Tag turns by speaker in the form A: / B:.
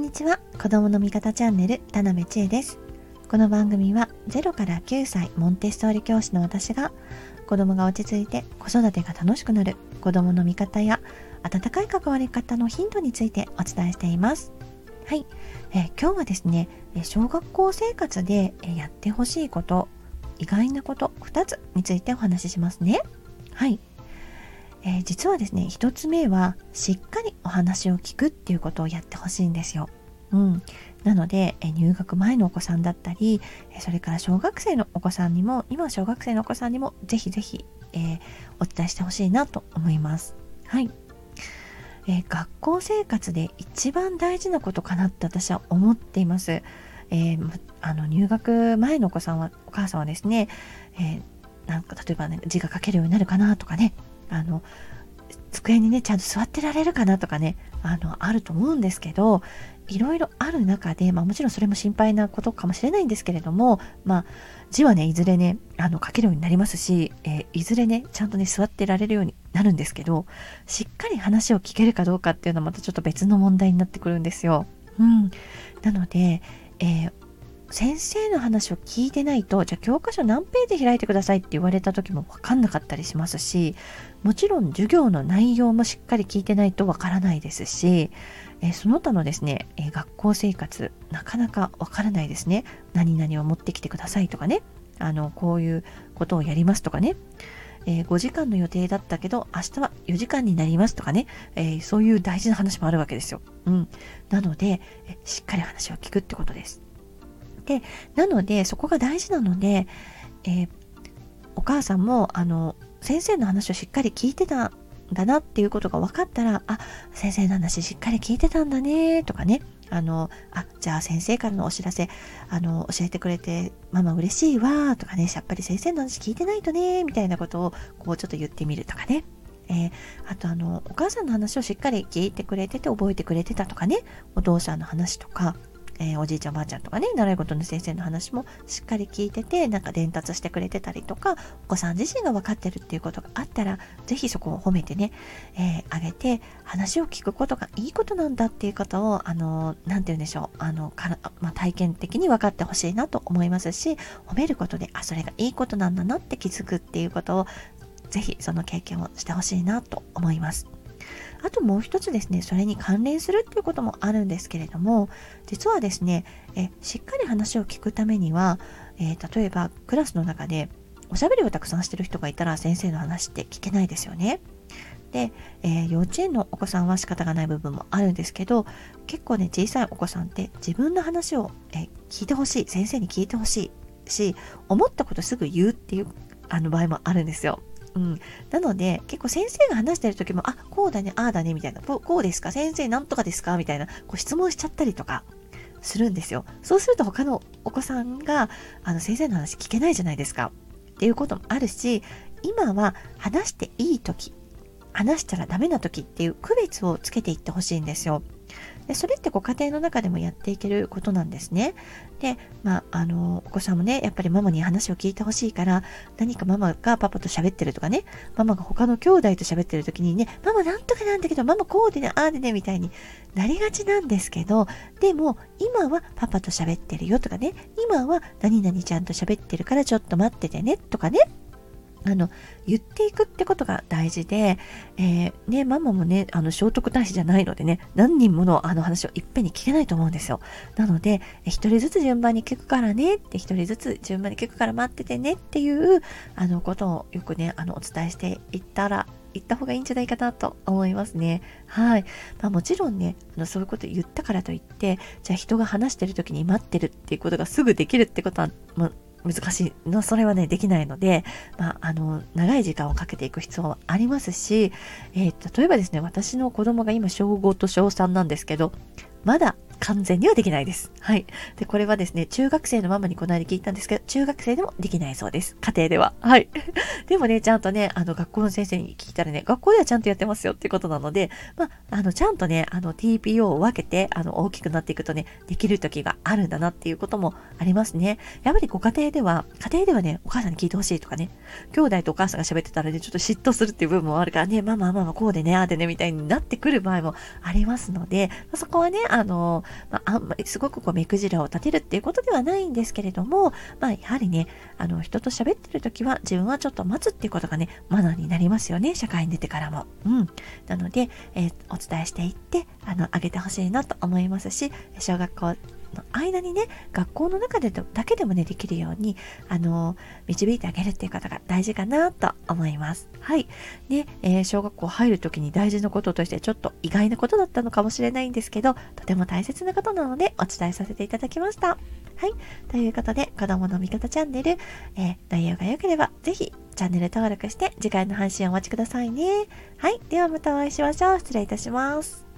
A: んにちは。子供の味方チャンネル田辺千恵です。この番組は0から9歳モンテッソーリ教師の私が子供が落ち着いて子育てが楽しくなる子供の味方や温かい関わり方のヒントについてお伝えしています。はい、えー、今日はですね小学校生活でやってほしいこと意外なこと2つについてお話ししますね。はい。えー、実はですね1つ目はしっかりお話を聞くっていうことをやってほしいんですよ。うん、なので、え入学前のお子さんだったりそれから小学生のお子さんにも今小学生のお子さんにもぜひぜひ、えー、お伝えしてほしいなと思います。はい、えー、学校生活で一番大事なことかなって私は思っています。えー、あの入学前のお子さんはお母さんはですね、えなんか例えばね字が書けるようになるかなとかねあの机にねちゃんと座ってられるかなとかねあのあると思うんですけどいろいろある中で、まあ、もちろんそれも心配なことかもしれないんですけれども、まあ、字はねいずれねあの書けるようになりますし、えー、いずれねちゃんとね座ってられるようになるんですけどしっかり話を聞けるかどうかっていうのはまたちょっと別の問題になってくるんですよ。うん、なので、えー、先生の話を聞いてないとじゃあ教科書何ページ開いてくださいって言われた時も分かんなかったりしますしもちろん授業の内容もしっかり聞いてないと分からないですし、えその他のですね、え学校生活なかなか分からないですね。何々を持ってきてくださいとかね。あのこういうことをやりますとかね。えー、5時間の予定だったけど明日は4時間になりますとかね、えー、そういう大事な話もあるわけですよ。うん、なので、えしっかり話を聞くってことです。でなのでそこが大事なので、えー、お母さんもあの先生の話をしっかり聞いてたんだなっていうことが分かったらあ先生の話しっかり聞いてたんだねとかね。あのあじゃあ先生からのお知らせあの教えてくれてママ嬉しいわとかね。やっぱり先生の話聞いてないとねみたいなことをこうちょっと言ってみるとかね。えー、あとあのお母さんの話をしっかり聞いてくれてて覚えてくれてたとかね。お父さんの話とか。えー、おじいちゃんおばあちゃんとかね習い事の先生の話もしっかり聞いててなんか伝達してくれてたりとかお子さん自身が分かってるっていうことがあったら是非そこを褒めてね、えー、あげて話を聞くことがいいことなんだっていうことをあの何て言うんでしょうあのから、まあ、体験的に分かってほしいなと思いますし褒めることであそれがいいことなんだなって気づくっていうことを是非その経験をしてほしいなと思います。あともう一つですね、それに関連するっていうこともあるんですけれども、実はですね、えしっかり話を聞くためには、えー、例えばクラスの中でおしゃべりをたくさんしてる人がいたら先生の話って聞けないですよね。で、えー、幼稚園のお子さんは仕方がない部分もあるんですけど結構ね小さいお子さんって自分の話を、え、聞いてほしい先生に聞いてほしいし思ったことすぐ言うっていうあの場合もあるんですよ。うん、なので結構先生が話してる時もあこうだねああだねみたいな。こうですか？先生なんとかですか？みたいなこう質問しちゃったりとかするんですよ。そうすると他のお子さんがあの先生の話聞けないじゃないですか。っていうこともあるし今は話していい時話したらダメな時っていう区別をつけていってほしいんですよ。でそれってご家庭の中でもやっていけることなんですね。で、まあ、あの、お子さんもね、やっぱりママに話を聞いてほしいから、何かママがパパと喋ってるとかね、ママが他の兄弟と喋ってる時にね、ママなんとかなんだけど、ママこうでね、ああでね、みたいになりがちなんですけど、でも、今はパパと喋ってるよとかね、今は何々ちゃんと喋ってるからちょっと待っててね、とかね、あの言っていくってことが大事で、えー、ね、ママもね、あの聖徳太子じゃないのでね、何人ものあの話をいっぺんに聞けないと思うんですよ。なので、一人ずつ順番に聞くからねって、一人ずつ順番に聞くから待っててねっていうあのことをよくね、あのお伝えしていったら、言った方がいいんじゃないかなと思いますね。はい。まあ、もちろんね、あのそういうこと言ったからといって、じゃあ人が話してる時に待ってるっていうことがすぐできるってことは、ま難しい。の、それはね、できないので、まあ、あの、長い時間をかけていく必要はありますし、えー、例えばですね、私の子供が今小5と小3なんですけど、まだ完全にはできないです。はい。で、これはですね、中学生のママにこの間聞いたんですけど、中学生でもできないそうです。家庭では。はい。でもね、ちゃんとね、あの、学校の先生に聞いたらね、学校ではちゃんとやってますよってことなので、まあ、あの、ちゃんとね、あの、TPO を分けて、あの、大きくなっていくとね、できる時があるんだなっていうこともありますね。やっぱりご家庭では、家庭ではね、お母さんに聞いてほしいとかね、兄弟とお母さんが喋ってたらね、ちょっと嫉妬するっていう部分もあるからね、ママママこうでね、ああでね、みたいになってくる場合もありますので、まあ、そこはね、あの、まあ、あんまりすごくこう目くじらを立てるっていうことではないんですけれども、まあ、やはりね、あの、人と喋ってる時は自分はちょっと待つっていうことがね、マナーになりますよね、社会に出てからも。うん。なので、えー、お伝えしていって、あの、あげてほしいなと思いますし、小学校の間にね、学校の中でだけでもね、できるように、あの、導いてあげるっていうことが大事かなと思います。はい。ね、えー、小学校入るときに大事なこととしてちょっと意外なことだったのかもしれないんですけど、とても大切なことなのでお伝えさせていただきました。はい。ということで、子供の味方チャンネル、えー、内容が良ければ、ぜひ、チャンネル登録して、次回の配信をお待ちくださいね。はい。ではまたお会いしましょう。失礼いたします。